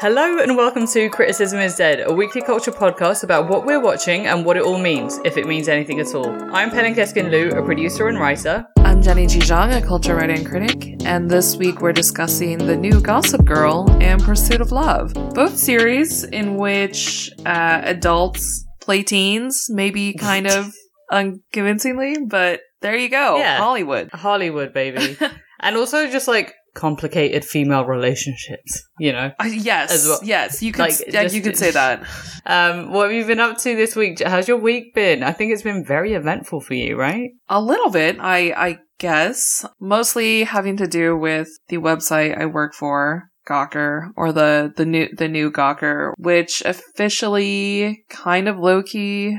Hello and welcome to Criticism is Dead, a weekly culture podcast about what we're watching and what it all means, if it means anything at all. I'm Pelin Keskin Liu, a producer and writer. I'm Jenny G. Zhang, a culture writer and critic, and this week we're discussing the new Gossip Girl and Pursuit of Love, both series in which uh, adults play teens, maybe kind of unconvincingly, but there you go, Yeah. Hollywood. Hollywood, baby. and also just like complicated female relationships, you know? Uh, yes, well. yes, you could, Like, yeah, just- you could say that. Um, what have you been up to this week? How's your week been? I think it's been very eventful for you, right? A little bit, I I guess. Mostly having to do with the website I work for, Gawker, or the the new the new Gawker, which officially kind of low key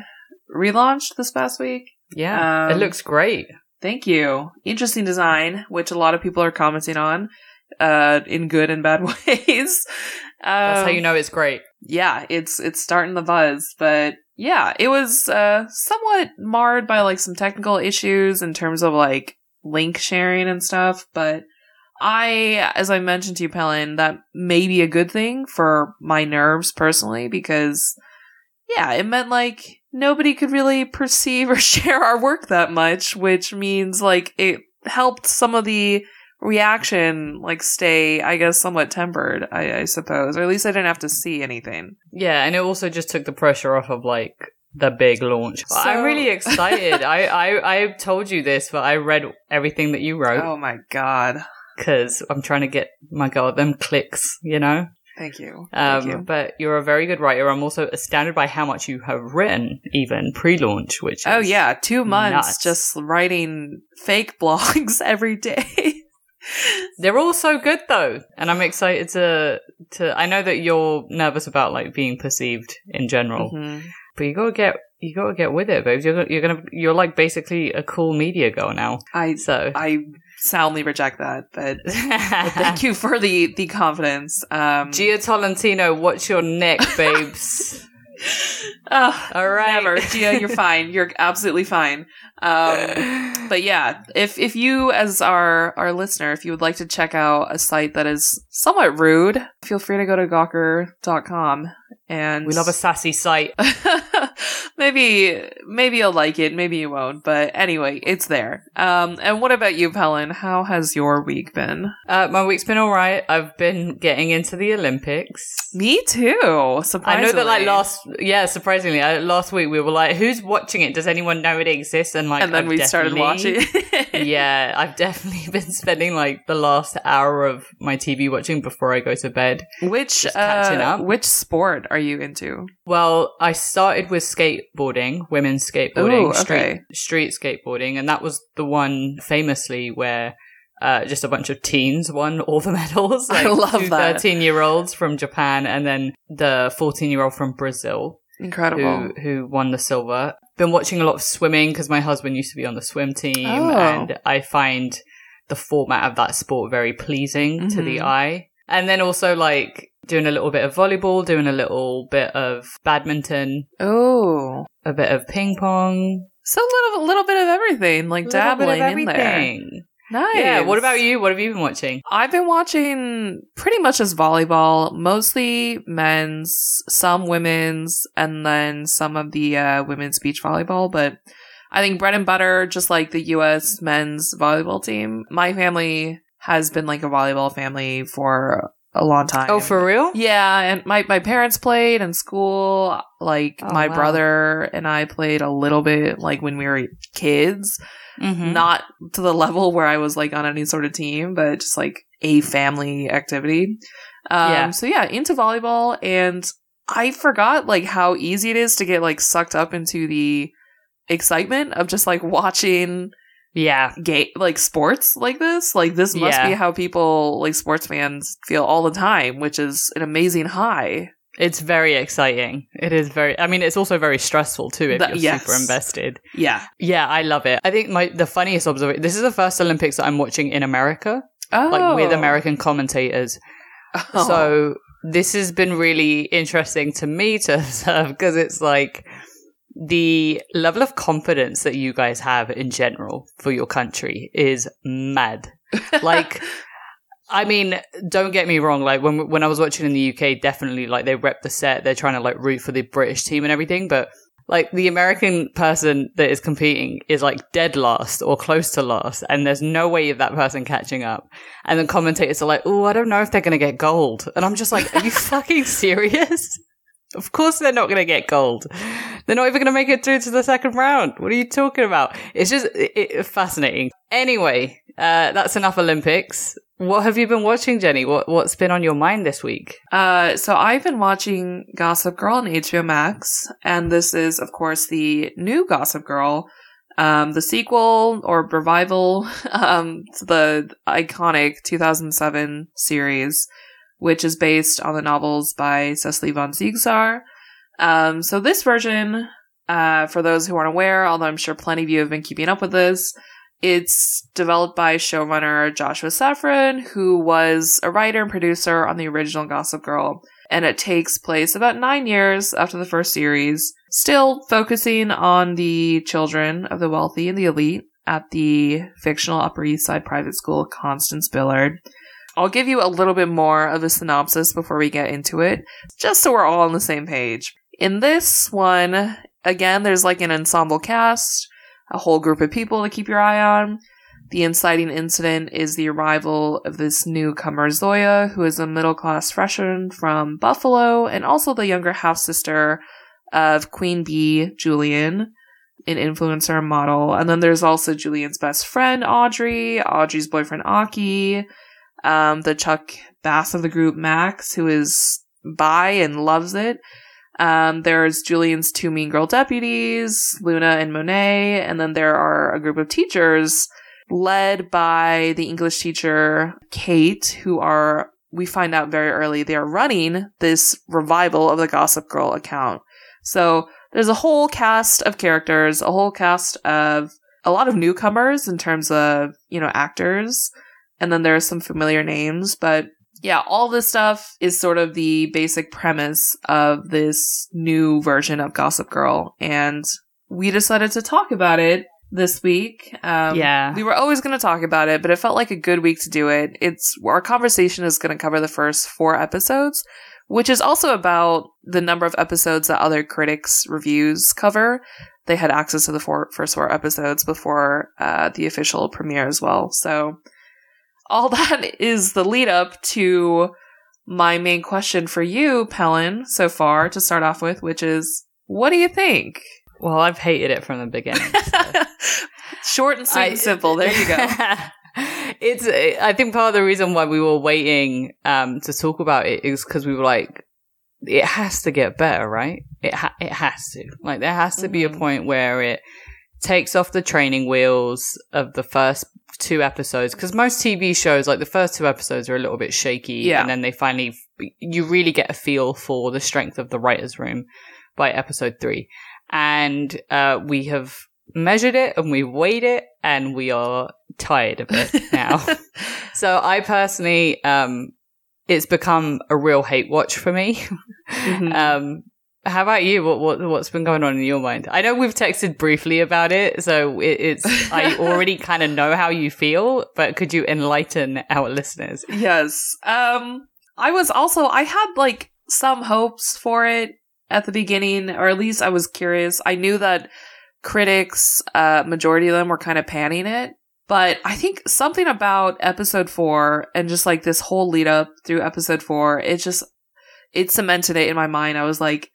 relaunched this past week. Yeah. it Um, looks great. Thank you. Interesting design, which a lot of people are commenting on, uh, in good and bad ways. That's how Um, you know it's great. yeah, it's it's starting the buzz, but yeah, it was uh somewhat marred by like some technical issues in terms of like link sharing and stuff, but I as I mentioned to you, Pelin, that may be a good thing for my nerves personally because yeah, it meant like nobody could really perceive or share our work that much, which means like it helped some of the reaction like stay, I guess, somewhat tempered, I, I suppose. Or at least I didn't have to see anything. Yeah, and it also just took the pressure off of like the big launch. So- I'm really excited. I, I I told you this, but I read everything that you wrote Oh my god. because I'm trying to get my god them clicks, you know. Thank you. Um, Thank you. But you're a very good writer. I'm also astounded by how much you have written, even pre-launch. Which Oh yeah, two months nuts. just writing fake blogs every day. they're all so good though, and I'm excited to to. I know that you're nervous about like being perceived in general, Mhm. but you gotta get you gotta get with it, babes. You're gonna- you're gonna you're like basically a cool media girl now. I So I soundly reject that, but thank you for the the confidence. Um, Jia Tolentino, what's your neck, babes? oh, All right. never, Jia. You're fine. You're absolutely fine. Um, but yeah, if if you as our our listener, if you would like to check out a site that is somewhat rude, feel free to go to gawker.com and we love a sassy site. maybe maybe you'll like it, maybe you won't. But anyway, it's there. Um, and what about you, Helen? How has your week been? Uh, my week's been all right. I've been getting into the Olympics. Me too. Surprisingly, I know that like last, yeah, surprisingly, I, last week we were like, "Who's watching it? Does anyone know it exists?" And like, and then I've we started watching. yeah, I've definitely been spending like the last hour of my TV watching before I go to bed. Which Just catching uh, up. which sport are you into? Well, I started with skateboarding, women's skateboarding, Ooh, okay. street street skateboarding, and that was the one famously where uh, just a bunch of teens won all the medals. I love two that. 13 year olds from Japan and then the 14 year old from Brazil Incredible. who, who won the silver. Been watching a lot of swimming because my husband used to be on the swim team Oh. and I find the format of that sport very pleasing to the Mhm. eye. And then also like doing a little bit of volleyball, doing a little bit of badminton, Oh, a bit of ping pong, so a little, a little bit of everything, like a little bit dabbling of in there. Nice. Yeah. What about you? What have you been watching? I've been watching pretty much just volleyball, mostly men's, some women's, and then some of the uh, women's beach volleyball. But I think bread and butter, just like the U.S. men's volleyball team. My family has been like a volleyball family for a long time. Oh, for real? Yeah, and my, my parents played in school. Like Oh, my wow. brother and I played a little bit, like when we were kids Mm-hmm. not to the level where I was like on any sort of team, but just like a family activity. Um, Yeah. So yeah, into volleyball, and I forgot like how easy it is to get like sucked up into the excitement of just like watching Yeah. gay like sports like this. Like this must Yeah. be how people like sports fans feel all the time, which is an amazing high. It's very exciting. It is very. I mean, it's also very stressful too if That- you're yes. super invested. Yeah. Yeah, I love it. I think my the funniest observation. This is the first Olympics that I'm watching in America, Oh. like with American commentators. Oh. So this has been really interesting to me to observe because it's like the level of confidence that you guys have in general for your country is mad. Like I mean, don't get me wrong. Like when when I was watching in the UK, definitely like they rep the set. They're trying to like root for the British team and everything. But like the American person that is competing is like dead last or close to last, and there's no way of that person catching up. And the commentators are like, "Oh, I don't know if they're gonna get gold," and I'm just like, "Are you fucking serious?" Of course they're not going to get gold. They're not even going to make it through to the second round. What are you talking about? It's just it, it, fascinating. Anyway, uh, that's enough Olympics. What have you been watching, Jenny? What what's been on your mind this week? Uh, so I've been watching Gossip Girl on HBO Max, and this is, of course, the new Gossip Girl, um, the sequel or revival um, to the iconic 2007 series which is based on the novels by Cecily von Ziegesar. Um, so this version, uh, for those who aren't aware, although I'm sure plenty of you have been keeping up with this, it's developed by showrunner Joshua Safran, who was a writer and producer on the original Gossip Girl. And it takes place about nine years after the first series, still focusing on the children of the wealthy and the elite at the fictional Upper East Side private school Constance Billard. I'll give you a little bit more of a synopsis before we get into it, just so we're all on the same page. In this one, again, there's like an ensemble cast, a whole group of people to keep your eye on. The inciting incident is the arrival of this newcomer Zoya, who is a middle class freshman from Buffalo, and also the younger half sister of Queen Bee, Julian, an influencer and model. And then there's also Julian's best friend, Audrey, Audrey's boyfriend, Aki, um, the Chuck Bass of the group, Max, who is bi and loves it. Um, there's Julian's two mean girl deputies, Luna and Monet, and then there are a group of teachers led by the English teacher, Kate, who are, we find out very early, they are running this revival of the Gossip Girl account. So there's a whole cast of characters, a whole cast of a lot of newcomers in terms of, you know, actors and then there are some familiar names, but yeah, all this stuff is sort of the basic premise of this new version of Gossip Girl, and we decided to talk about it this week. Um, yeah, we were always going to talk about it, but it felt like a good week to do it. It's our conversation is going to cover the first four episodes, which is also about the number of episodes that other critics' reviews cover. They had access to the four, first four episodes before uh, the official premiere as well, so all that is the lead up to my main question for you, Pelin, so far to start off with, which is, what do you think? Well, I've hated it from the beginning. So. Short and sweet I, and simple. There you go. it's. I think part of the reason why we were waiting um, to talk about it is because we were like, it has to get better, right? It ha- it has to. Like there has to mm-hmm. be a mm-hmm. point where it takes off the training wheels of the first two episodes because most TV shows, like the first two episodes, are a little bit shaky, yeah. and then they finally, you really get a feel for the strength of the writers' room by episode three, and uh, we have measured it and we weighed it, and we are tired of it now. so I personally, um, it's become a real hate watch for me. Mm-hmm. um, how about you? What what what's been going on in your mind? I know we've texted briefly about it, so it, it's I already kind of know how you feel, but could you enlighten our listeners? Yes. Um, I was also I had like some hopes for it at the beginning, or at least I was curious. I knew that critics, uh, majority of them were kind of panning it, but I think something about episode four and just like this whole lead up through episode four, it just it cemented it in my mind. I was like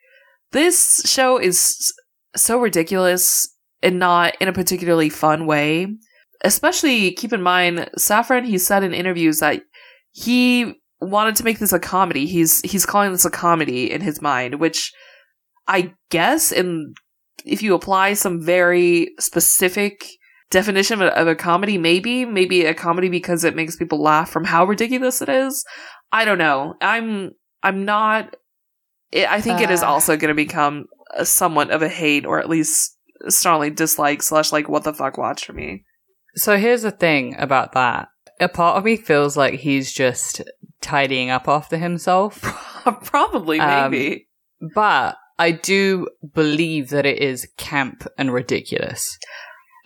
this show is so ridiculous and not in a particularly fun way. Especially keep in mind, Safran, he said in interviews that he wanted to make this a comedy. He's he's calling this a comedy in his mind, which I guess in if you apply some very specific definition of a, of a, comedy, maybe maybe a comedy because it makes people laugh from how ridiculous it is. I don't know. I'm I'm not it, I think uh, it is uh. also going to become somewhat of a hate or at least strongly dislike slash like what the fuck watch for me. So here's the thing about that. A part of me feels like he's just tidying up after himself. Probably, um, maybe. Um, but I do believe that it is camp and ridiculous.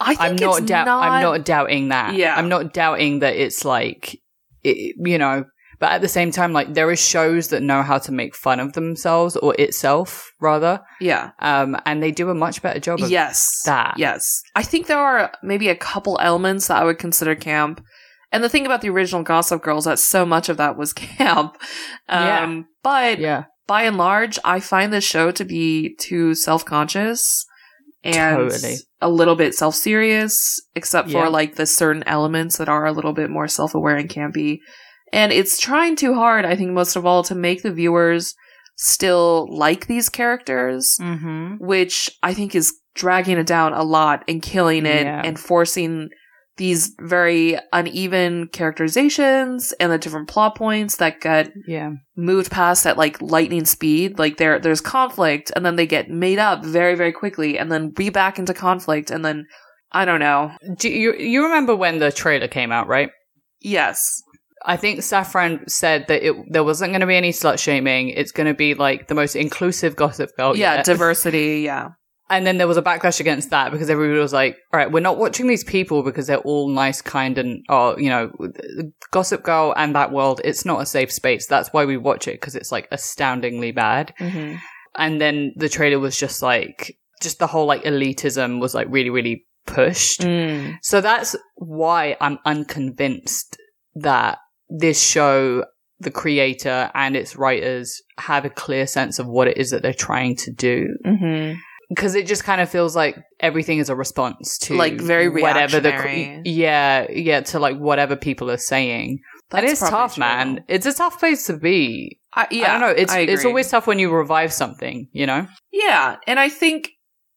I am not, dou- not... I'm not doubting that. Yeah. I'm not doubting that it's like it, you know, but at the same time, like there are shows that know how to make fun of themselves or itself rather. Yeah. Um, and they do a much better job of yes. that. Yes. I think there are maybe a couple elements that I would consider camp. And the thing about the original Gossip Girls, that so much of that was camp. Um, Yeah. But Yeah. by and large, I find this show to be too self conscious and Totally. a little bit self serious, except Yeah. for like the certain elements that are a little bit more self aware and campy. And it's trying too hard, I think, most of all, to make the viewers still like these characters Mm-hmm. which I think is dragging it down a lot and killing it Yeah. and forcing these very uneven characterizations and the different plot points that get Yeah. moved past at like lightning speed. Like there, there's conflict and then they get made up very, very quickly and then be back into conflict and then I don't know. Do you you remember when the trailer came out, right? Yes. I think Safran said that it there wasn't going to be any slut shaming. It's going to be like the most inclusive Gossip Girl. yeah, yet. diversity. Yeah. and then there was a backlash against that because everybody was like, "All right, we're not watching these people because they're all nice, kind, and oh, you know, Gossip Girl and that world. It's not a safe space. That's why we watch it because it's like astoundingly bad." Mm-hmm. And then the trailer was just like, just the whole like elitism was like really, really pushed. Mm. So that's why I'm unconvinced that this show, the creator and its writers have a clear sense of what it is that they're trying to do. Mm-hmm. Because it just kind of feels like everything is a response to Like, very whatever the yeah yeah to like whatever people are saying. and That's it's tough, true. man. It's a tough place to be. I, yeah, I don't know. It's it's always tough when you revive something. You know. Yeah, and I think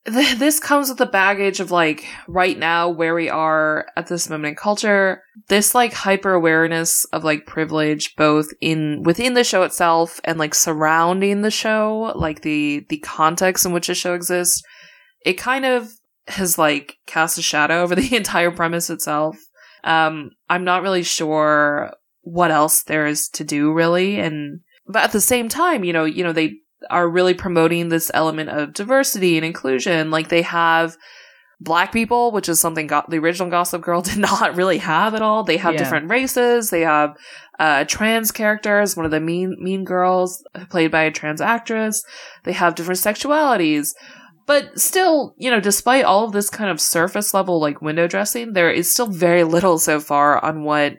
th- this comes with the baggage of like right now where we are at this moment in culture. This like hyper awareness of like privilege, both in within the show itself and like surrounding the show, like the the context in which the show exists. It kind of has like cast a shadow over the entire premise itself. Um, I'm not really sure what else there is to do really, and but at the same time, you know, you know they are really promoting this element of diversity and inclusion. Like they have black people, which is something go- the original Gossip Girl did not really have at all. They have Yeah. different races. They have uh, trans characters. One of the mean mean girls played by a trans actress. They have different sexualities. But still, you know, despite all of this kind of surface level like window dressing, there is still very little so far on what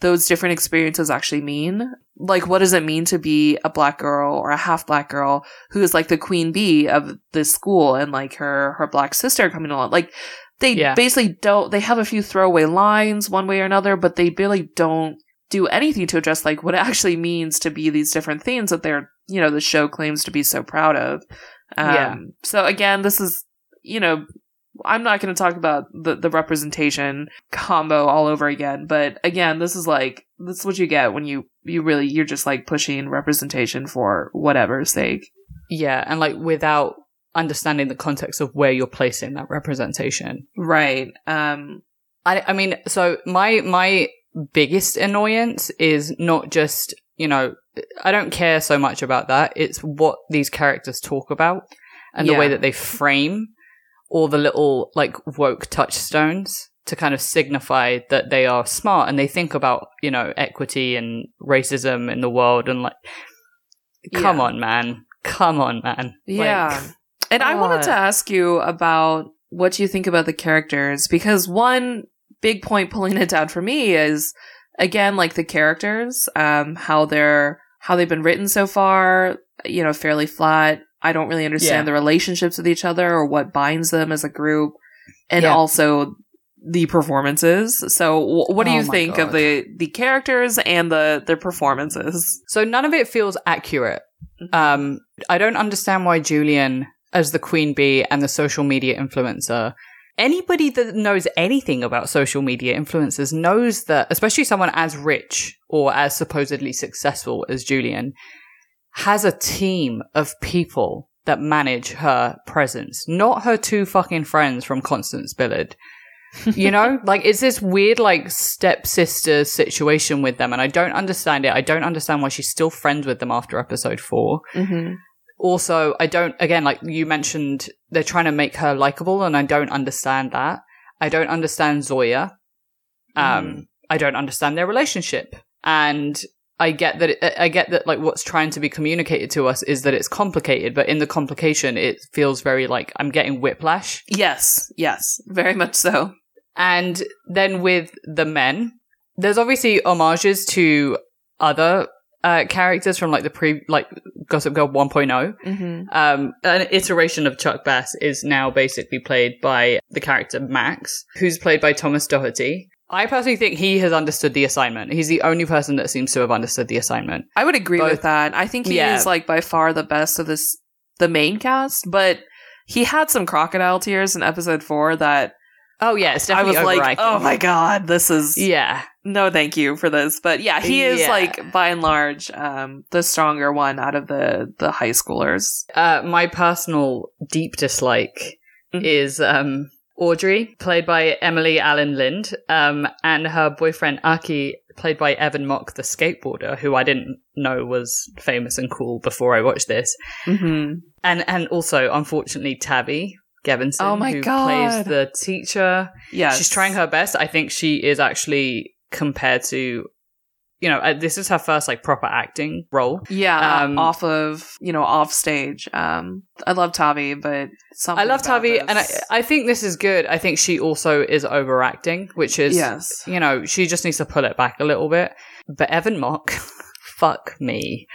those different experiences actually mean. Like, what does it mean to be a black girl or a half black girl who is like the queen bee of this school and like her, her black sister coming along? Like, they Yeah. basically don't, they have a few throwaway lines one way or another, but they really don't do anything to address like what it actually means to be these different things that they're, you know, the show claims to be so proud of. Um, Yeah. So again, this is, you know, I'm not going to talk about the, the representation combo all over again, but again, this is like, this is what you get when you, you really, you're just like pushing representation for whatever's sake. Yeah, and like without understanding the context of where you're placing that representation. Right. Um, I, I mean, so my my biggest annoyance is not just you know I don't care so much about that. It's what these characters talk about and the way that they frame all the little like woke touchstones to kind of signify that they are smart and they think about you know equity and racism in the world and like come Yeah. on man come on man Like, Yeah. and I wanted to ask you about what you think about the characters because one big point pulling it down for me is again like the characters um how they're how they've been written so far, you know, fairly flat. I don't really understand Yeah. the relationships with each other or what binds them as a group and Yeah. also the performances. So wh- what do Oh you think God. of the the characters and the their performances? So none of it feels accurate. Um, I don't understand why Julian, as the queen bee and the social media influencer, anybody that knows anything about social media influencers knows that, especially someone as rich or as supposedly successful as Julian, has a team of people that manage her presence, not her two fucking friends from Constance Billard. you know, like it's this weird like stepsister situation with them, and I don't understand it. I don't understand why she's still friends with them after episode four. Mm-hmm. Also, I don't again like you mentioned they're trying to make her likable, and I don't understand that. I don't understand Zoya. Um, I don't understand their relationship. and I get that it, I get that like what's trying to be communicated to us is that it's complicated, but in the complication, it feels very like I'm getting whiplash. Yes, yes, very much so. And then with the men, there's obviously homages to other uh, characters from like the pre like Gossip Girl 1.0. Mm-hmm. Um, an iteration of Chuck Bass is now basically played by the character Max, who's played by Thomas Doherty. I personally think he has understood the assignment. He's the only person that seems to have understood the assignment. I would agree Both- with that. I think he Yeah. is like by far the best of this the main cast, but he had some crocodile tears in episode four that Oh yeah, it's I was like, oh my god, this is Yeah, no thank you for this. But yeah, he is Yeah. like by and large um the stronger one out of the the high schoolers. uh, my personal deep dislike Mhm. is um, Audrey, played by Emily Alyn Lind, um, and her boyfriend Aki, played by Evan Mock, the skateboarder, who I didn't know was famous and cool before I watched this. Mm-hmm. and and also unfortunately Tavi Gevinson, Oh my who God. plays the teacher. Yeah, She's trying her best. I think she is actually compared to, you know, uh, this is her first like proper acting role. Yeah, Um, off of you know off stage. Um, I love Tavi, but something I love Tavi, and I, I think this is good. I think she also is overacting, which is, yes, you know, she just needs to pull it back a little bit. But Evan Mock, fuck me.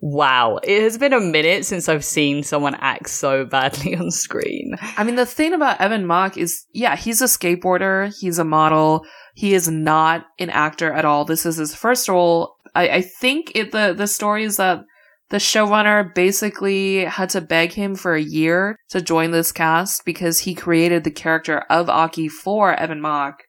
Wow. It has been a minute since I've seen someone act so badly on screen. I mean, the thing about Evan Mock is, yeah, he's a skateboarder, he's a model, he is not an actor at all. This is his first role. I, I think it, the the story is that the showrunner basically had to beg him for a year to join this cast because he created the character of Aki for Evan Mock.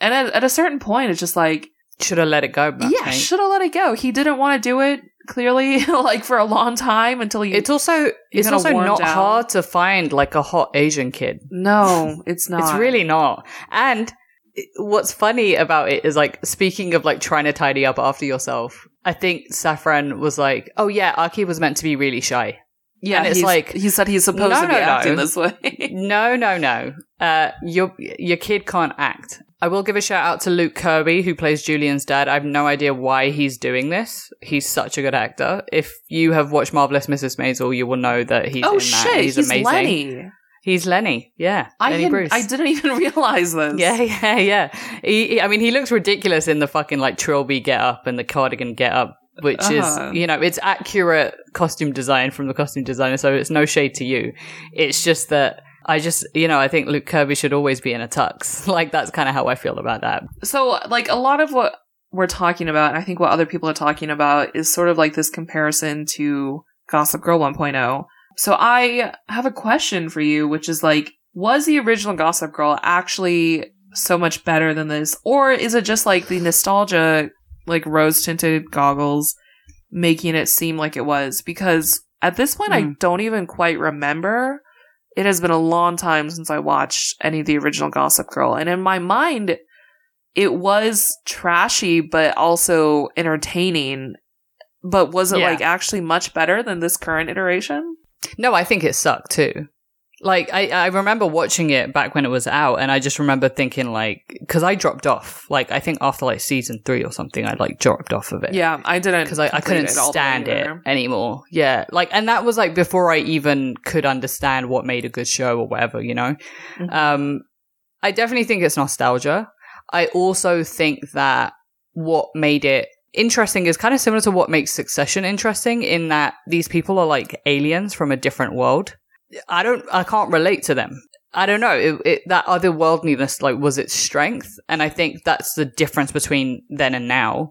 And at, at a certain point, it's just like, Should have let it go, yeah, should have let it go. He didn't want to do it clearly, like for a long time until you It's also it's also not down. hard to find like a hot Asian kid. no, it's not. It's really not. And what's funny about it is like speaking of like trying to tidy up after yourself. I think Safran was like, "Oh yeah, Aki was meant to be really shy." Yeah, And it's like- he said he's supposed No, to be no, no. acting this way. No, no, no. Uh, your your kid can't act. I will give a shout out to Luke Kirby, who plays Julian's dad. I have no idea why he's doing this. He's such a good actor. If you have watched Marvelous Mrs. Maisel, you will know that he's oh in that. shit, He's, he's, amazing. Lenny. He's Lenny. Yeah, I Lenny Bruce. I didn't even realize this. Yeah, yeah, yeah. He, he- I mean, he looks ridiculous in the fucking like trilby get up and the cardigan get up, which Uh-huh. is, you know, it's accurate costume design from the costume designer, so it's no shade to you. It's just that I just, you know, I think Luke Kirby should always be in a tux. Like that's kind of how I feel about that. So, like, a lot of what we're talking about, and I think what other people are talking about, is sort of like this comparison to Gossip Girl 1.0. So, I have a question for you, which is like, was the original Gossip Girl actually so much better than this? Or is it just like the nostalgia, like rose tinted goggles, making it seem like it was? Because at this point, I Hmm. don't even quite remember. It has been a long time since I watched any of the original Gossip Girl. And in my mind, it was trashy, but also entertaining. But was it Yeah. like actually much better than this current iteration? No, I think it sucked too. Like I, I remember watching it back when it was out, and I just remember thinking like, because I dropped off. Like I think after like season three or something, I like dropped off of it. Yeah, I didn't because I, I couldn't it all the way stand it anymore. Yeah, like, and that was like before I even could understand what made a good show or whatever, you know. Mhm. Um, I definitely think it's nostalgia. I also think that what made it interesting is kind of similar to what makes Succession interesting in that these people are like aliens from a different world. I don't, I can't relate to them. I don't know. It, it, that otherworldliness, like, was its strength, and I think that's the difference between then and now,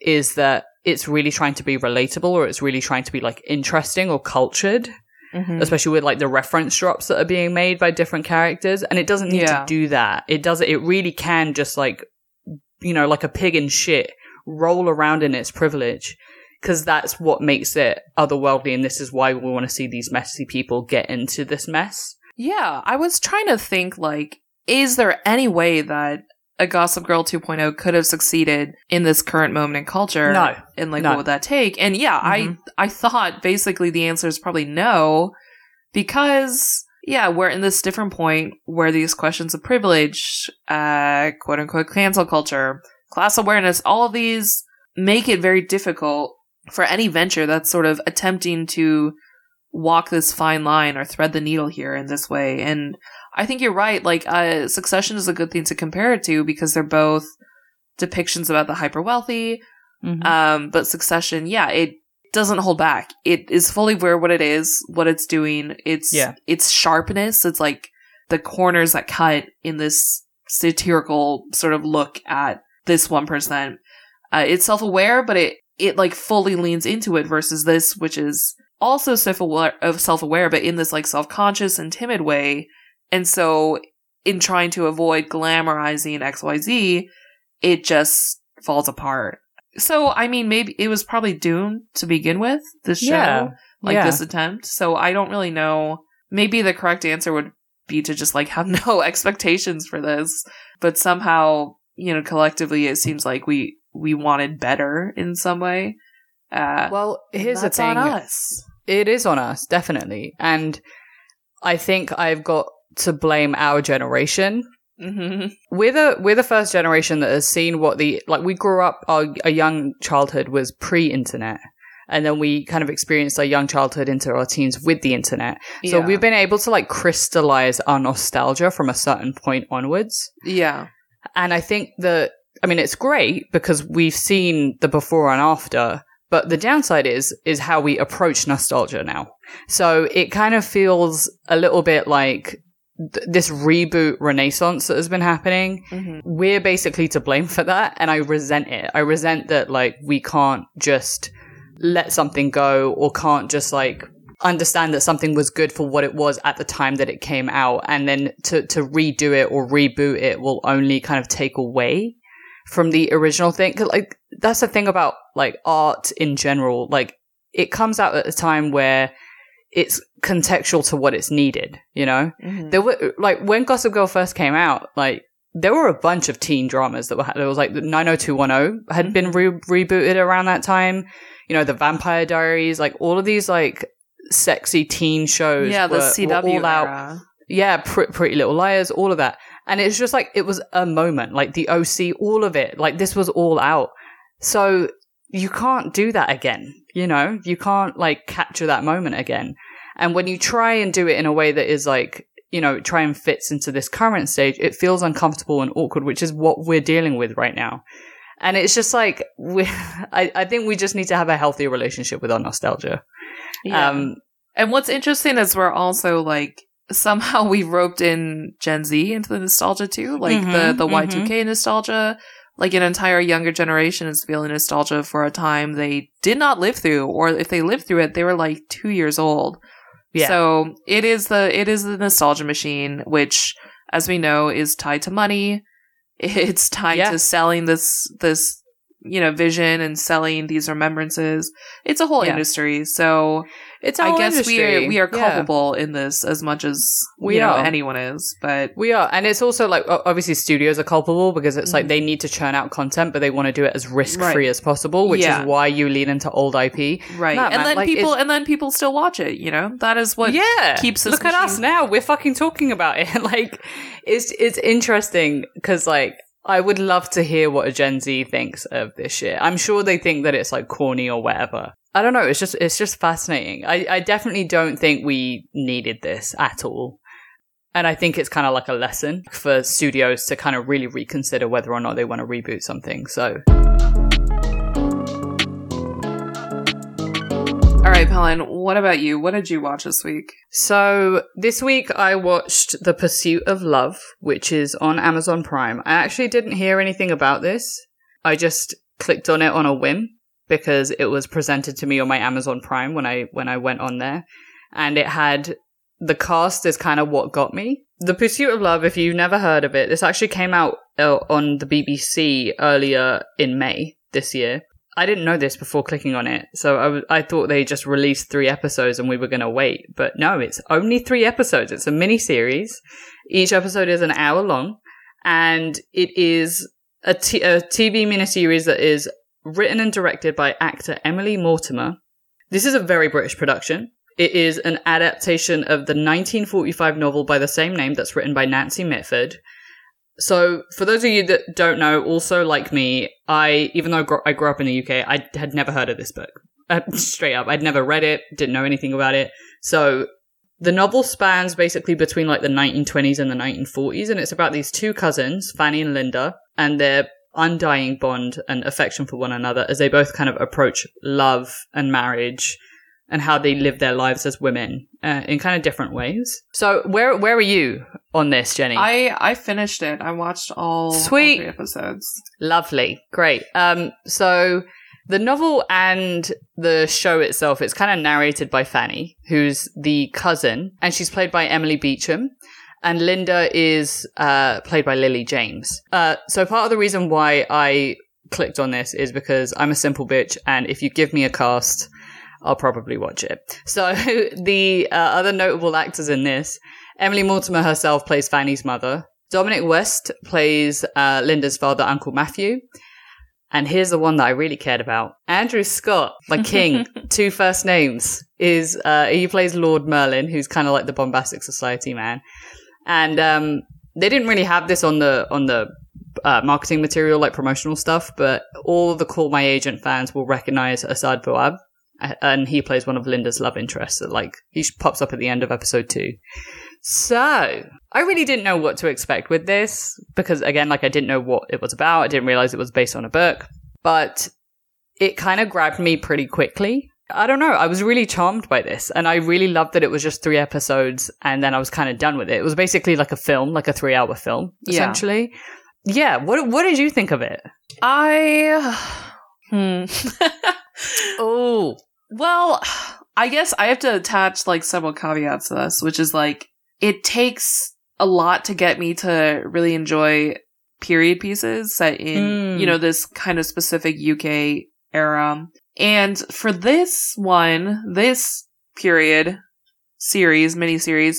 is that it's really trying to be relatable, or it's really trying to be like interesting or cultured Mhm. especially with like the reference drops that are being made by different characters and it doesn't need Yeah. to do that it does it really can just like you know like a pig in shit roll around in its privilege because that's what makes it otherworldly and this is why we want to see these messy people get into this mess Yeah, I was trying to think like, is there any way that a Gossip Girl 2.0 could have succeeded in this current moment in culture? No. And like, No. what would that take? And yeah, Mhm. I I thought basically the answer is probably no, because yeah, we're in this different point where these questions of privilege, uh, quote unquote cancel culture, class awareness, all of these make it very difficult for any venture that's sort of attempting to walk this fine line or thread the needle here in this way. And I think you're right. Like, uh, Succession is a good thing to compare it to because they're both depictions about the hyper wealthy. Mhm. Um, but Succession, yeah, it doesn't hold back. It is fully aware what it is, what it's doing. It's Yeah. its sharpness. It's like the corners that cut in this satirical sort of look at this one percent. Uh, it's self aware, but it it like fully leans into it versus this, which is also self aware self aware, but in this like self conscious and timid way. And so, in trying to avoid glamorizing X Y Z, it just falls apart. So, I mean, maybe it was probably doomed to begin with, this show, Yeah. like Yeah. this attempt. So, I don't really know. Maybe the correct answer would be to just like have no expectations for this, but somehow, you know, collectively it seems like we, we wanted better in some way. Uh, Well, here's the thing. on us. It is on us, definitely. And I think I've got to blame our generation. hmm We're the we're the first generation that has seen what the like we grew up our a young childhood was pre-internet. And then we kind of experienced our young childhood into our teens with the internet. So Yeah. we've been able to like crystallize our nostalgia from a certain point onwards. Yeah. And I think that, I mean, it's great because we've seen the before and after, but the downside is, is how we approach nostalgia now. So it kind of feels a little bit like th- this reboot renaissance that has been happening. hmm We're basically to blame for that. And I resent it. I resent that, like, we can't just let something go or can't just like understand that something was good for what it was at the time that it came out and then to, to redo it or reboot it will only kind of take away from the original thing 'Cause, like that's the thing about like art in general like it comes out at a time where it's contextual to what it's needed you know hmm there were like when Gossip Girl first came out, like there were a bunch of teen dramas that were there was like 90210 had been re- rebooted around that time. You know, the Vampire Diaries, like all of these like sexy teen shows. Yeah, the CW were all out. era. Yeah, Pr- Pretty Little Liars, all of that. And it's just like it was a moment, like the OC, all of it. Like this was all out. So you can't do that again. You know, you can't like capture that moment again. And when you try and do it in a way that is like, you know, try and fits into this current stage, it feels uncomfortable and awkward, which is what we're dealing with right now. And it's just like, we, I, I think we just need to have a healthy relationship with our nostalgia. Yeah. Um, and what's interesting is we're also like somehow we roped in Gen Z into the nostalgia too, like the Mhm, the Y two K nostalgia. Like an entire younger generation is feeling nostalgia for a time they did not live through, or if they lived through it, they were like two years old. Yeah. So it is the it is the nostalgia machine, which, as we know, is tied to money. It's tied Yeah. to selling this this you know vision and selling these remembrances. It's a whole Yeah. industry. So it's I guess we are we are Yeah. culpable in this as much as We you know are. anyone is. But We are, and it's also like obviously studios are culpable because it's like Mhm. they need to churn out content, but they want to do it as risk free Right. as possible, which Yeah. is why you lean into old IP. right, and man, then like, people and then people still watch it. You know that is what yeah, keeps this Look at us now; we're fucking talking about it. like, it's it's interesting because like I would love to hear what a Gen Z thinks of this shit. I'm sure they think that it's like corny or whatever. I don't know. It's just it's just fascinating. I I definitely don't think we needed this at all. And I think it's kind of like a lesson for studios to kind of really reconsider whether or not they want to reboot something. So, All right, Helen. What about you? What did you watch this week? so this week I watched The Pursuit of Love, which is on Amazon Prime. I actually didn't hear anything about this. I just clicked on it on a whim because it was presented to me on my Amazon Prime when I when I went on there, and it had the cast is kind of what got me. The Pursuit of Love, if you've never heard of it, this actually came out uh, on the BBC earlier in May this year. I didn't know this before clicking on it, so I, w- I thought they just released three episodes and we were going to wait. But no, it's only three episodes. It's a mini series. Each episode is an hour long, and it is a, t- a TV miniseries that is written and directed by actor Emily Mortimer. This is a very British production. It is an adaptation of the 1945 novel by the same name that's written by Nancy Mitford, So, for those of you that don't know, also like me, I even though I grew, up in the UK, I had never heard of this book. Uh, straight up, I'd never read it, didn't know anything about it. So, the novel spans basically between like the 1920s and the 1940s, and it's about these two cousins, Fanny and Linda, and their undying bond and affection for one another as they both kind of approach love and marriage and how they live their lives as women uh, in kind of different ways. So where where are you on this, Jenny? I I finished it. I watched all, all Sweet. three episodes. Lovely, great. Um, so the novel and the show itself, it's kind of narrated by Fanny, who's the cousin, and she's played by Emily Beecham. And Linda is uh, played by Lily James. Uh, so part of the reason why I clicked on this is because I'm a simple bitch, and if you give me a cast, I'll probably watch it. So the uh, other notable actors in this, Emily Mortimer herself plays Fanny's mother. Dominic West plays uh, Linda's father, Uncle Matthew. And here's the one that I really cared about. Andrew Scott, my king, two first names, is uh, he plays Lord Merlin, who's kind of like the bombastic society man. And um, they didn't really have this on the on the uh, marketing material, like promotional stuff, but all the Call My Agent fans will recognize Assaad Bouab, and he plays one of Linda's love interests. That like he pops up at the end of episode two. So I really didn't know what to expect with this because again, like I didn't know what it was about. I didn't realize it was based on a book, but it kind of grabbed me pretty quickly. I don't know. I was really charmed by this and I really loved that it was just three episodes and then I was kind of done with it. It was basically like a film, like a three hour film, essentially. Yeah. essentially. Yeah. What, what did you think of it? I hmm. Oh, well, I guess I have to attach like several caveats to this, which is like it takes a lot to get me to really enjoy period pieces set in, Mm. you know, this kind of specific UK era. And for this one, this period series, miniseries,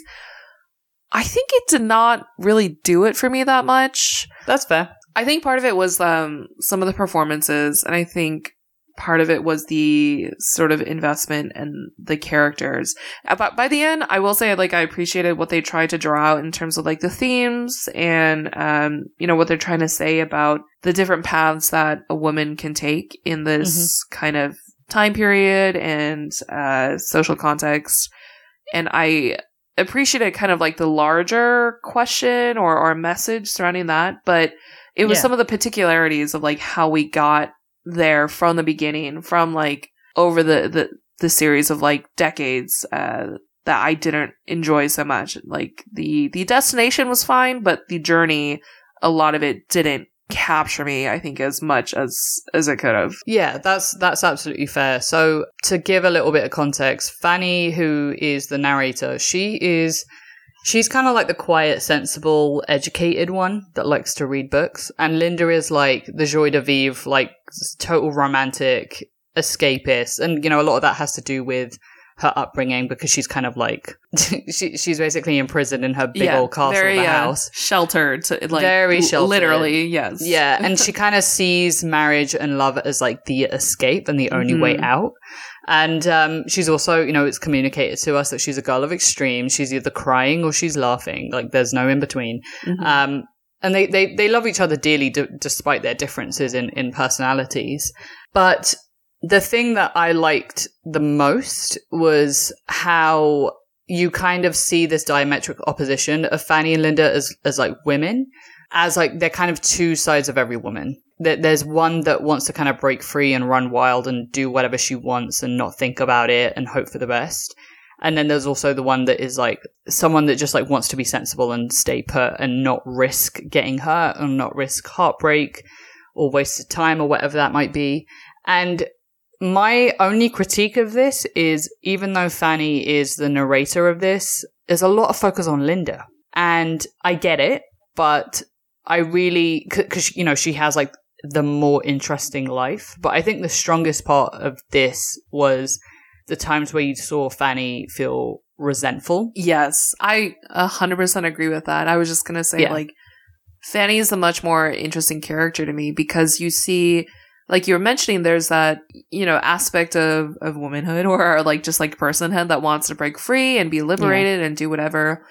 I think it did not really do it for me that much. that's fair. I think part of it was um, some of the performances, and I think part of it was the sort of investment and the characters. Uh, But by the end, I will say, like, I appreciated what they tried to draw out in terms of like the themes and, um, you know, what they're trying to say about the different paths that a woman can take in this kind of time period and uh, social context. And I appreciated kind of like the larger question or, or message surrounding that, but it was Yeah. some of the particularities of like how we got there from the beginning, from like over the the, the series of like decades uh, that I didn't enjoy so much. Like the the destination was fine, but the journey, a lot of it didn't capture me. I think as much as as it could have. Yeah, that's that's absolutely fair. So to give a little bit of context, Fanny, who is the narrator, she is she's kind of like the quiet, sensible, educated one that likes to read books, and Linda is like the joie de vivre, like total romantic escapist, and you know a lot of that has to do with her upbringing because she's kind of like she, she's basically imprisoned in her big old castle very uh, house. sheltered, like Very sheltered. literally, yes, Yeah, and she kind of sees marriage and love as like the escape and the only way Mhm. out. And um, she's also, you know, it's communicated to us that she's a girl of extreme. She's either crying or she's laughing. Like there's no in between. Mhm. Um, and they, they, they love each other dearly d- despite their differences in, in personalities. But the thing that I liked the most was how you kind of see this diametric opposition of Fanny and Linda as, as like women, as like they're kind of two sides of every woman. There- There's one that wants to kind of break free and run wild and do whatever she wants and not think about it and hope for the best. And then there's also the one that is like someone that just like wants to be sensible and stay put and not risk getting hurt and not risk heartbreak or wasted time or whatever that might be. And my only critique of this is even though Fanny is the narrator of this, there's a lot of focus on Linda. And I get it, but I really, because, you know, she has like the more interesting life. But I think the strongest part of this was the times where you saw Fanny feel resentful. Yes, I a hundred percent agree with that. I was just gonna say Yeah. like Fanny is a much more interesting character to me because you see like you were mentioning there's that you know aspect of of womanhood or like just like personhood that wants to break free and be liberated and do whatever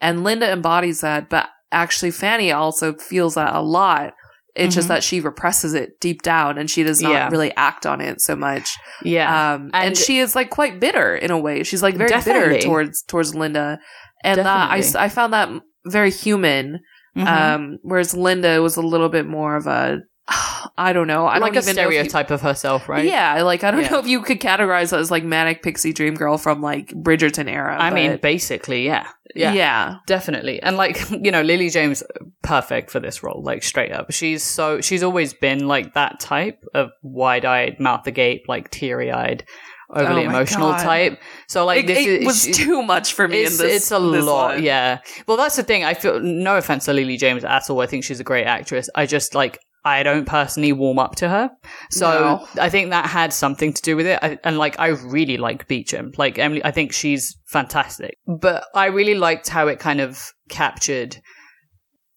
and linda embodies that but actually Fanny also feels that a lot. It's just Mhm. that she represses it deep down and she does not Yeah. really act on it so much. Yeah. Um, and, And- she is like quite bitter in a way. She's like very Definitely. bitter towards towards Linda, and that I. I found that very human. Mhm. Um, whereas Linda was a little bit more of a I don't know. I like don't a even know if you- stereotype of herself, right? Yeah, like I don't Yeah. know if you could categorize that as like manic pixie dream girl from like Bridgerton era. I mean, basically, yeah. Yeah. yeah, Definitely. And like, you know, Lily James perfect for this role, like straight up. She's so she's always been like that type of wide-eyed, mouth agape, like teary-eyed, overly Oh emotional God. type. So like it, this it is was too much for me. it's, in this, it's a lot, one. yeah. Well, that's the thing. I feel no offense to Lily James at all. I think she's a great actress. I just like I don't personally warm up to her, so No. I think that had something to do with it. I, and like I really like Beecham, like Emily. I think she's fantastic, but I really liked how it kind of captured.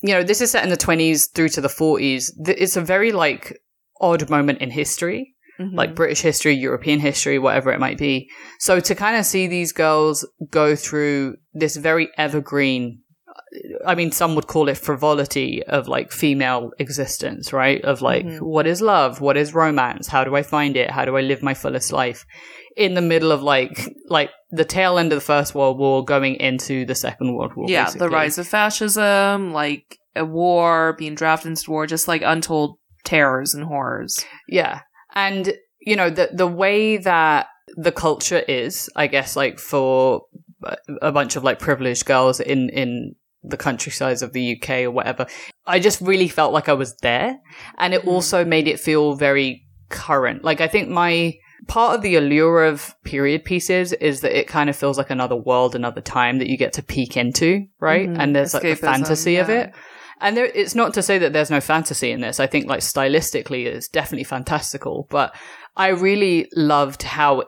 You know, this is set in the twenties through to the forties. It's a very like odd moment in history Mhm. like British history, European history, whatever it might be. So to kind of see these girls go through this very evergreen, I mean, some would call it frivolity of like female existence, right? Of like, Mhm. what is love? What is romance? How do I find it? How do I live my fullest life? In the middle of like, like the tail end of the First World War going into the Second World War. yeah, basically. the rise of fascism, like a war, being drafted into war, just like untold terrors and horrors. Yeah. And you know, the the way that the culture is, I guess like for a bunch of like privileged girls in in the countrysides of the UK or whatever, I just really felt like I was there and it Mhm. also made it feel very current. Like I think my part of the allure of period pieces is that it kind of feels like another world, another time that you get to peek into, right? Mhm. And there's like the Escapism, fantasy of it. And there, it's not to say that there's no fantasy in this. I think like stylistically it's definitely fantastical, but I really loved how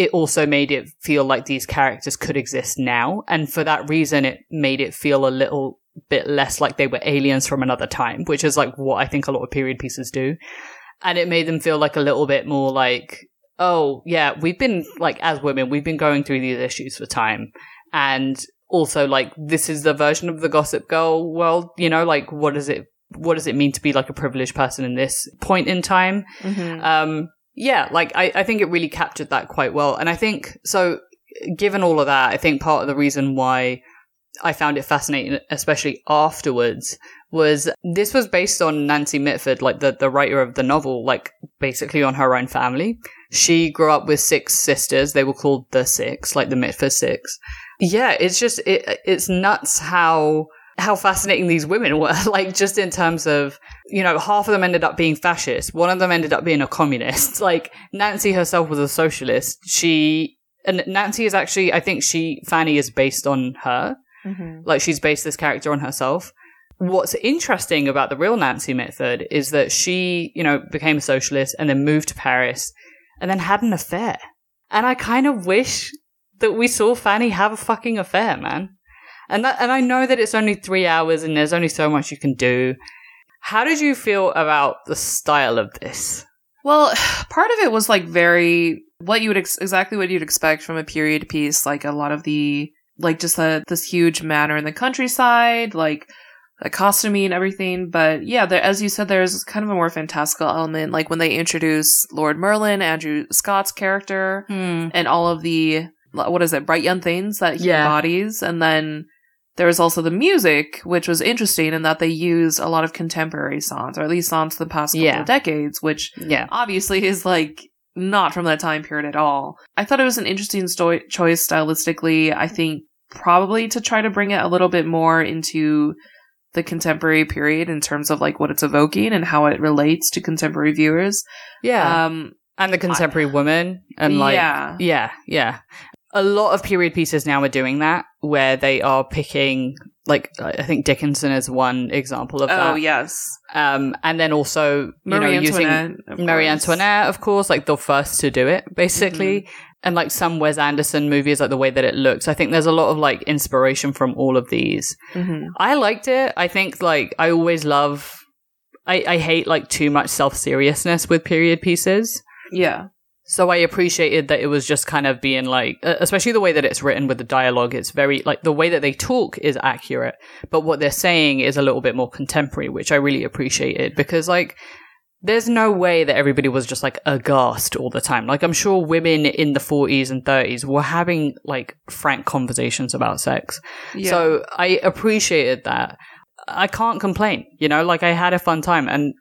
it also made it feel like these characters could exist now. And for that reason, it made it feel a little bit less like they were aliens from another time, which is like what I think a lot of period pieces do. And it made them feel like a little bit more like, oh, yeah, we've been like, as women, we've been going through these issues for time. And also like, this is the version of the gossip girl world, you know, like what does it, what does it mean to be like a privileged person in this point in time? Mm-hmm. um yeah like I, I think it really captured that quite well. And i think so given all of that i think part of the reason why i found it fascinating especially afterwards was this was based on nancy mitford like the, the writer of the novel like basically on her own family. She grew up with six sisters. They were called the six like the mitford six. Yeah it's just it, it's nuts how how fascinating these women were like just in terms of you know, half of them ended up being fascist. One of them ended up being a communist. Like Nancy herself was a socialist. She and Nancy is actually, I think she Fanny is based on her. Mm-hmm. Like she's based this character on herself. What's interesting about the real Nancy Mitford is that she, you know, became a socialist and then moved to Paris and then had an affair. And I kind of wish that we saw Fanny have a fucking affair, man. And that, and I know that it's only three hours and there's only so much you can do. How did you feel about the style of this? Well, part of it was like very what you would ex- exactly what you'd expect from a period piece, like a lot of the like just the this huge manor in the countryside, like the costuming and everything. But yeah, there, as you said, there's kind of a more fantastical element, like when they introduce Lord Merlin, Andrew Scott's character, Hmm. and all of the what is it, bright young things that he Yeah. embodies, and then. There was also the music, which was interesting in that they used a lot of contemporary songs, or at least songs from the past couple Yeah. of decades, which Yeah. obviously is like not from that time period at all. I thought it was an interesting sto- choice stylistically. I think probably to try to bring it a little bit more into the contemporary period in terms of like what it's evoking and how it relates to contemporary viewers. Yeah. Um, and the contemporary woman and like yeah, Yeah, yeah. A lot of period pieces now are doing that, where they are picking, like, I think Dickinson is one example of oh that. Oh yes, Um, and then also, you know, Marie using Antoinette, Marie. Antoinette, of course, like the first to do it, basically. Mm-hmm. And like some Wes Anderson movies, like the way that it looks. I think there's a lot of like inspiration from all of these. Mhm. I liked it. I think like I always love, I, I hate like too much self seriousness with period pieces. Yeah, So I appreciated that it was just kind of being like, especially the way that it's written with the dialogue. It's very like the way that they talk is accurate, but what they're saying is a little bit more contemporary, which I really appreciated because like there's no way that everybody was just like aghast all the time. Like I'm sure women in the 40s and 30s were having like frank conversations about sex. Yeah. So I appreciated that. I can't complain, you know, like I had a fun time and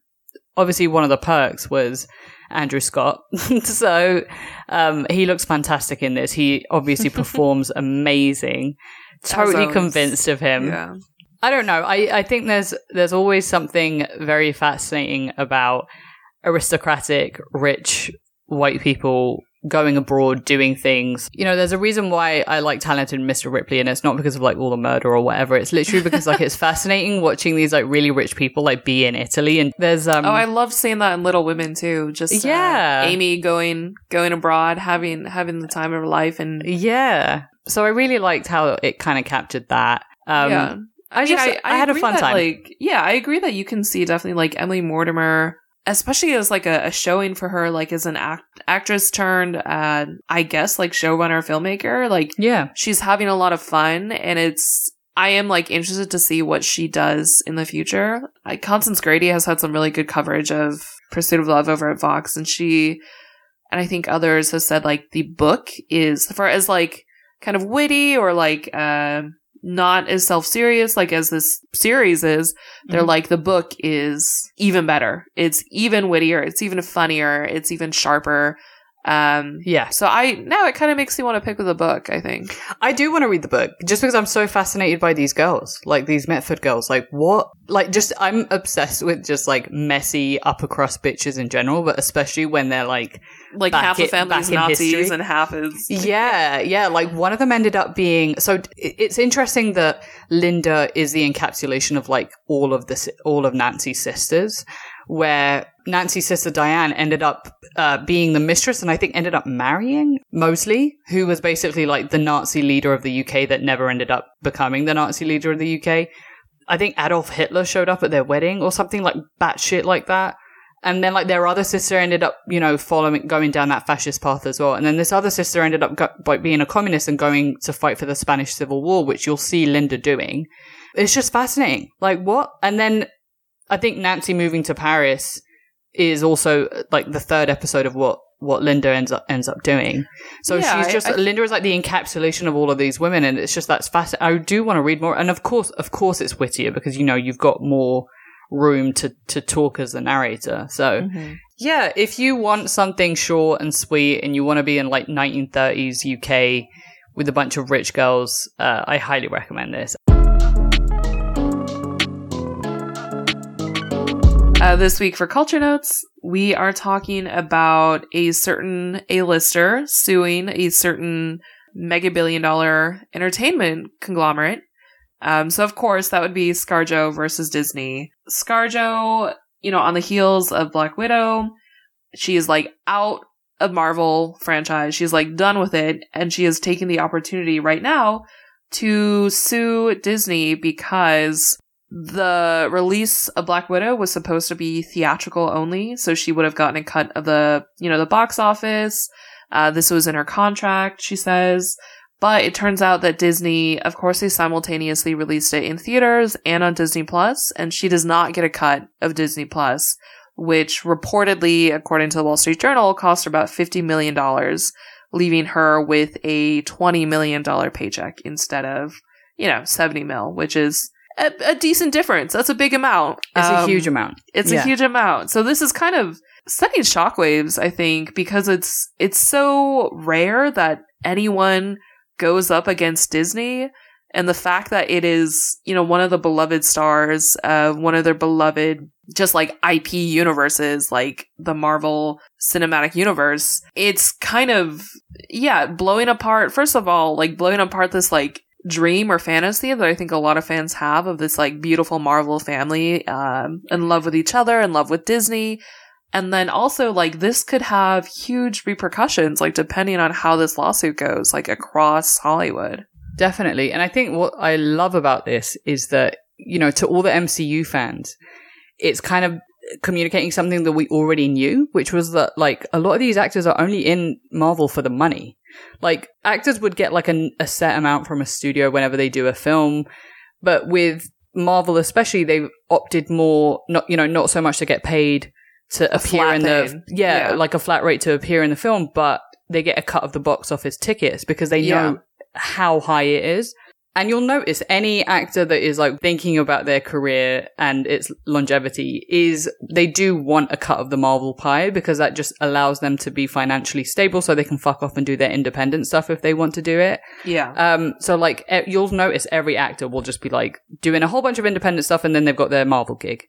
obviously one of the perks was Andrew Scott. so um, he looks fantastic in this. He obviously performs amazing. Totally always. convinced of him. yeah. I don't know. I, I think there's there's always something very fascinating about aristocratic, rich white people going abroad doing things. You know, there's a reason why I like talented Mr. Ripley and it's not because of like all the murder or whatever. It's literally because like it's fascinating watching these like really rich people like be in Italy and there's um Oh, I love seeing that in Little Women too. Just uh, Yeah. Amy going going abroad, having having the time of her life, and yeah. So I really liked how it kind of captured that. Um yeah. I just I, had a fun that, time. Like, yeah, I agree that you can see definitely like Emily Mortimer, especially as like a, a showing for her, like as an act- actress turned, uh, I guess like showrunner filmmaker. Like yeah. she's having a lot of fun, and it's. I am like interested to see what she does in the future. Like Constance Grady has had some really good coverage of Pursuit of Love over at Vox, and she, and I think others have said like the book is for as like kind of witty or like uh not as self serious like as this series is. They're Mhm. like the book is even better. It's even wittier. It's even funnier. It's even sharper. Um, Yeah. so I now it kind of makes me want to pick with the book. I think. I do want to read the book just because I'm so fascinated by these girls, like these Mitford girls. Like what? Like just I'm obsessed with just like messy upper crust bitches in general, but especially when they're like, Like Back half the it- family's back in Nazis history. and half is yeah, yeah. Like one of them ended up being. So it's interesting that Linda is the encapsulation of like all of this, all of Nancy's sisters, where Nancy's sister Diane ended up uh, being the mistress, and I think ended up marrying Mosley, who was basically like the Nazi leader of the UK that never ended up becoming the Nazi leader of the UK. I think Adolf Hitler showed up at their wedding or something like batshit like that. And then like their other sister ended up, you know, following, going down that fascist path as well. And then this other sister ended up go- like being a communist and going to fight for the Spanish Civil War, which you'll see Linda doing. It's just fascinating. Like what? And then I think Nancy moving to Paris is also like the third episode of what what Linda ends up ends up doing. So Yeah, she's I- just I- Linda is like the encapsulation of all of these women, and it's just that's fascinating. I do want to read more, and of course, of course, it's wittier because you know you've got more room to to talk as the narrator. So Mm-hmm. yeah, if you want something short and sweet, and you want to be in like 1930s UK with a bunch of rich girls, uh, I highly recommend this. Uh, this week for Culture Notes, we are talking about a certain A-lister suing a certain mega billion dollar entertainment conglomerate. Um, so of course that would be ScarJo versus Disney. ScarJo, you know, on the heels of Black Widow, she is like out of Marvel franchise. She's like done with it, and she is taking the opportunity right now to sue Disney because the release of Black Widow was supposed to be theatrical only, so she would have gotten a cut of the, you know, the box office. Uh, this was in her contract, she says. But it turns out that Disney, of course, they simultaneously released it in theaters and on Disney Plus, and she does not get a cut of Disney Plus, which reportedly, according to the Wall Street Journal, cost her about $50 million, leaving her with a $20 million paycheck instead of, you know, 70 mil, which is a, a decent difference. That's a big amount. It's a Um, huge amount. it's Yeah. a huge amount. So this is kind of sending shockwaves, I think, because it's it's so rare that anyone goes up against Disney. And the fact that it is, you know, one of the beloved stars of one of their beloved, just like IP universes, like the Marvel Cinematic Universe, it's kind of, yeah, blowing apart, first of all, like blowing apart this like dream or fantasy that I think a lot of fans have of this like beautiful Marvel family, um, in love with each other, in love with Disney. And then also like this could have huge repercussions, like depending on how this lawsuit goes, like across Hollywood. Definitely. And I think what I love about this is that, you know, to all the MCU fans, it's kind of communicating something that we already knew, which was that like a lot of these actors are only in Marvel for the money. Like actors would get like a, a set amount from a studio whenever they do a film, but with Marvel especially, they've opted more not you know not so much to get paid to A appear in the yeah, Yeah. like a flat rate to appear in the film, but they get a cut of the box office tickets because they Yeah. know how high it is. And you'll notice any actor that is like thinking about their career and its longevity is they do want a cut of the Marvel pie because that just allows them to be financially stable so they can fuck off and do their independent stuff if they want to do it. Yeah. Um, so like you'll notice every actor will just be like doing a whole bunch of independent stuff and then they've got their Marvel gig.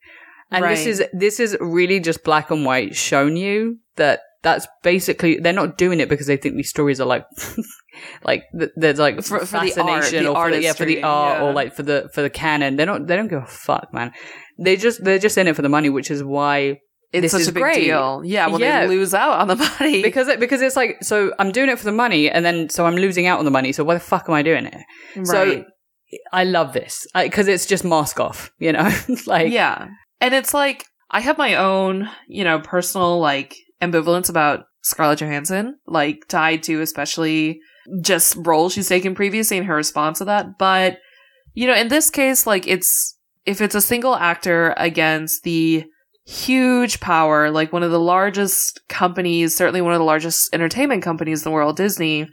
And this is this is really just black and white shown you that that's basically they're not doing it because they think these stories are like like there's like For- for the art, fascination the or for the, yeah for the art or like for the for the canon. They don't they don't give a fuck, man. They just they're just in it for the money, which is why it's this such is a big great. deal. Yeah, well, Yeah. they lose out on the money. because it, because it's like so I'm doing it for the money and then so I'm losing out on the money. So why the fuck am I doing it? So I love this because it's just mask off, you know. like yeah. And it's like I have my own, you know, personal like ambivalence about Scarlett Johansson, like tied to especially just roles she's taken previously and her response to that. But, you know, in this case, like it's if it's a single actor against the huge power, like one of the largest companies, certainly one of the largest entertainment companies in the world, Disney,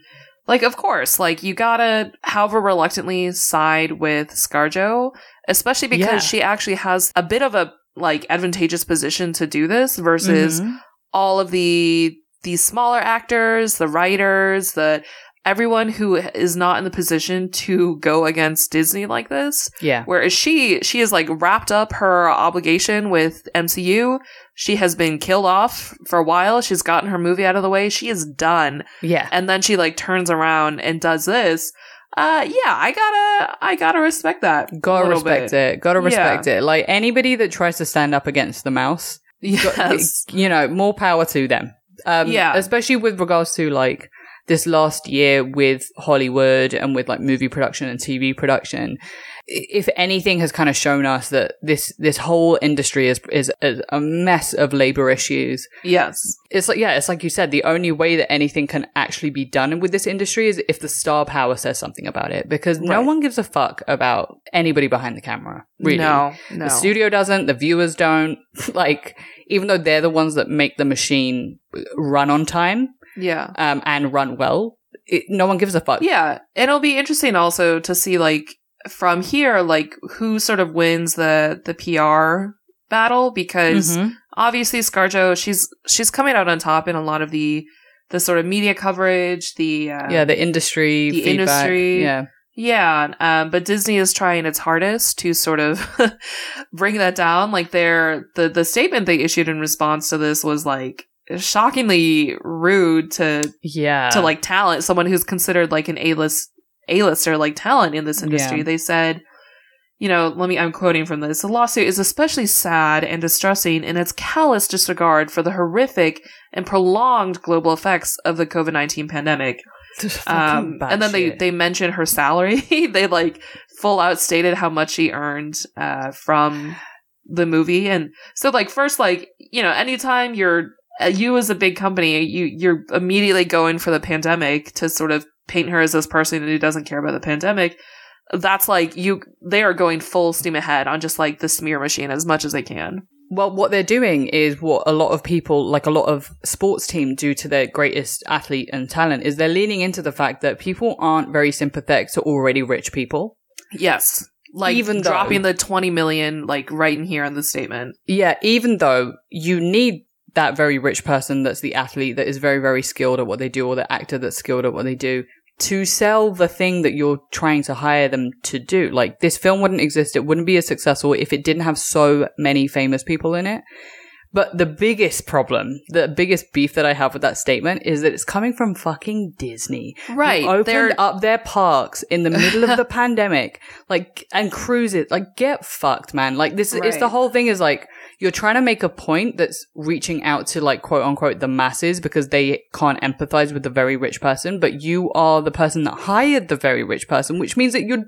like of course, like you gotta, however reluctantly, side with ScarJo, especially because Yeah. she actually has a bit of a like advantageous position to do this versus Mhm. All of the these smaller actors, the writers, the everyone who is not in the position to go against Disney like this. yeah, Whereas she, she has like wrapped up her obligation with MCU. She has been killed off for a while. She's gotten her movie out of the way. She is done. yeah. And then she like turns around and does this. Uh, yeah, I gotta, I gotta respect that. Gotta respect bit. it. Gotta respect it. Like anybody that tries to stand up against the mouse, Yes. you know, more power to them. Um, Yeah. Especially with regards to like this last year with Hollywood and with like movie production and TV production. If anything has kind of shown us that this, this whole industry is, is a mess of labor issues. yes. It's like, yeah, it's like you said, the only way that anything can actually be done with this industry is if the star power says something about it because no one gives a fuck about anybody behind the camera. Really. No, no. The studio doesn't, the viewers don't. like, even though they're the ones that make the machine run on time yeah. um, and run well, it, no one gives a fuck. Yeah. And it'll be interesting also to see like from here, like who sort of wins the, the PR battle because Mhm. obviously ScarJo, she's, she's coming out on top in a lot of the, the sort of media coverage, the, uh, Yeah, the industry, the feedback. industry. Yeah. Yeah, um, but Disney is trying its hardest to sort of bring that down. Like their the the statement they issued in response to this was like shockingly rude to Yeah. to like talent, someone who's considered like an A list A lister like talent in this industry. Yeah. They said, you know, let me I'm quoting from this. The lawsuit is especially sad and distressing in its callous disregard for the horrific and prolonged global effects of the COVID nineteen pandemic. Um, and then they they mention her salary. they like full out stated how much she earned uh, from the movie, and so like first like you know anytime you're uh, you as a big company you you're immediately going for the pandemic to sort of paint her as this person who doesn't care about the pandemic. That's like you they are going full steam ahead on just like the smear machine as much as they can. Well, what they're doing is what a lot of people, like a lot of sports teams do to their greatest athlete and talent, is they're leaning into the fact that people aren't very sympathetic to already rich people. Yes. Like Even though- dropping the 20 million like right in here in the statement. Yeah, even though you need that very rich person that's the athlete that is very, very skilled at what they do, or the actor that's skilled at what they do, to sell the thing that you're trying to hire them to do. Like, this film wouldn't exist, it wouldn't be as successful if it didn't have so many famous people in it. But the biggest problem, the biggest beef that I have with that statement is that it's coming from fucking Disney. Right. Who opened They're up their parks in the middle of the pandemic, like, and cruises. Like, get fucked, man. Like, this, it's Right. the whole thing is like, you're trying to make a point that's reaching out to like quote unquote the masses because they can't empathize with the very rich person, but you are the person that hired the very rich person, which means that you're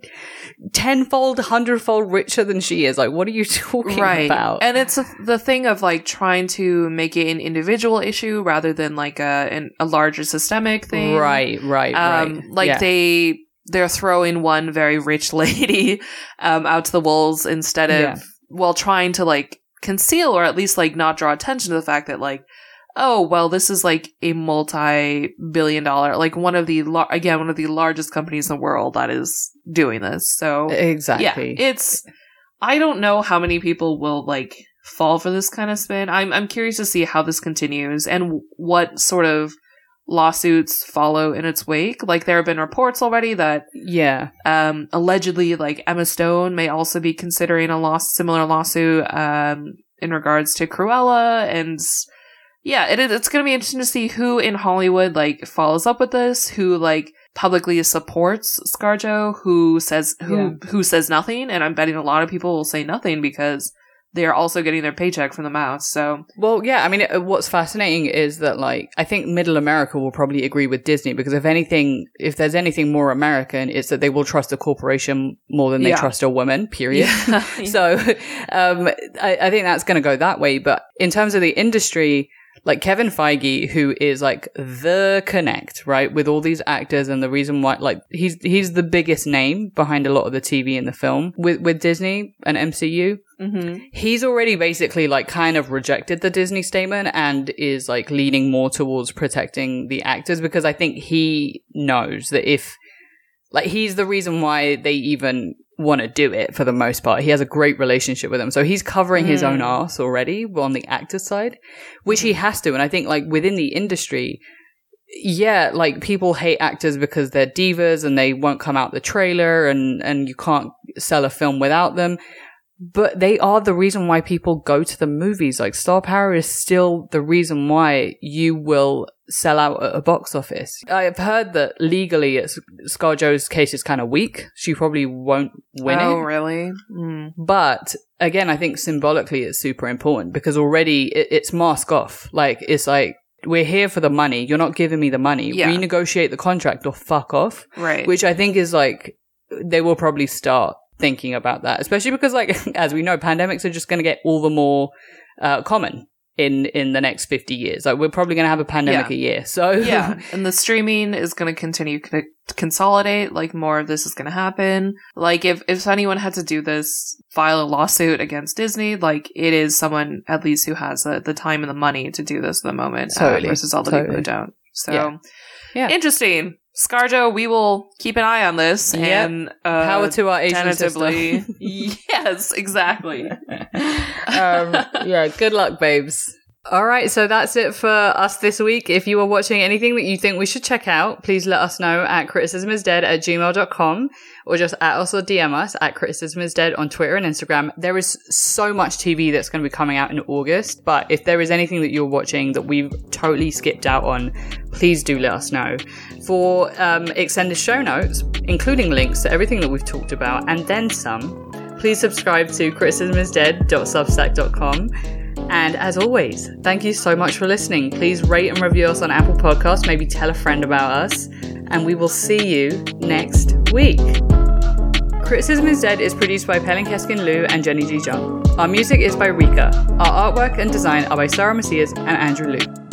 tenfold, hundredfold richer than she is. Like, what are you talking right. about? And it's a, the thing of like trying to make it an individual issue rather than like a an, a larger systemic thing. right, right, Um, right. like Yeah. they they're throwing one very rich lady um out to the wolves instead of Yeah. well trying to like conceal or at least like not draw attention to the fact that like oh well this is like a multi-billion dollar like one of the lar- again one of the largest companies in the world that is doing this so exactly. yeah it's i don't know how many people will like fall for this kind of spin i'm i'm curious to see how this continues and w- what sort of lawsuits follow in its wake. Like there have been reports already that yeah. um allegedly like emma stone may also be considering a loss similar lawsuit um in regards to cruella. And yeah it, it's gonna be interesting to see who in hollywood like follows up with this who like publicly supports scarjo who says who who says nothing. And i'm betting a lot of people will say nothing because they're also getting their paycheck from the mouse so Well, yeah, I mean, it, what's fascinating is that, like, I think middle America will probably agree with Disney because if anything, if there's anything more American, it's that they will trust a corporation more than they Yeah. trust a woman, period. yeah so, um, I, I think that's going to go that way. But in terms of the industry, like Kevin Feige, who is like the connect, right, with all these actors and the reason why, like, he's, he's the biggest name behind a lot of the TV and the film with, with Disney and MCU hmm he's already basically like kind of rejected the Disney statement and is like leaning more towards protecting the actors because I think he knows that if like he's the reason why they even want to do it for the most part. He has a great relationship with them. So he's covering his own Mm. ass already on the actor side, which he has to. And I think like within the industry, yeah, like people hate actors because they're divas and they won't come out the trailer and, and you can't sell a film without them. But they are the reason why people go to the movies. Like star power is still the reason why you will sell out at a box office. I've heard that legally it's, ScarJo's case is kind of weak. She probably won't win oh it. Oh, really mm. But again, I think symbolically it's super important because already it, it's mask off. Like it's like, we're here for the money. You're not giving me the money. Yeah. Renegotiate the contract or fuck off right which I think is like they will probably start thinking about that, especially because like as we know, pandemics are just going to get all the more uh, common in in the next fifty years. Like we're probably going to have a pandemic Yeah. a year, so yeah and the streaming is going to continue to consolidate like more of this is going to happen like if if anyone had to do this file a lawsuit against disney like it is someone at least who has the, the time and the money to do this at the moment uh, versus all the people who don't so Yeah. Yeah. interesting scarjo we will keep an eye on this Yep. and uh, power to our Asian yes exactly um, yeah, good luck, babes. All right, so that's it for us this week. If you are watching anything that you think we should check out, please let us know at criticismisdead at gmail.com or just at us or DM us at criticismisdead on Twitter and Instagram. There is so much TV that's going to be coming out in August, but if there is anything that you're watching that we've totally skipped out on, please do let us know. For um, extended show notes, including links to everything that we've talked about and then some, please subscribe to criticismisdead.substack.com. And as always, thank you so much for listening. Please rate and review us on Apple Podcasts, maybe tell a friend about us, and we will see you next week. Criticism is Dead is produced by Pelin Keskin Liu and Jenny G. Our music is by Rika. Our artwork and design are by Sarah Macias and Andrew Liu.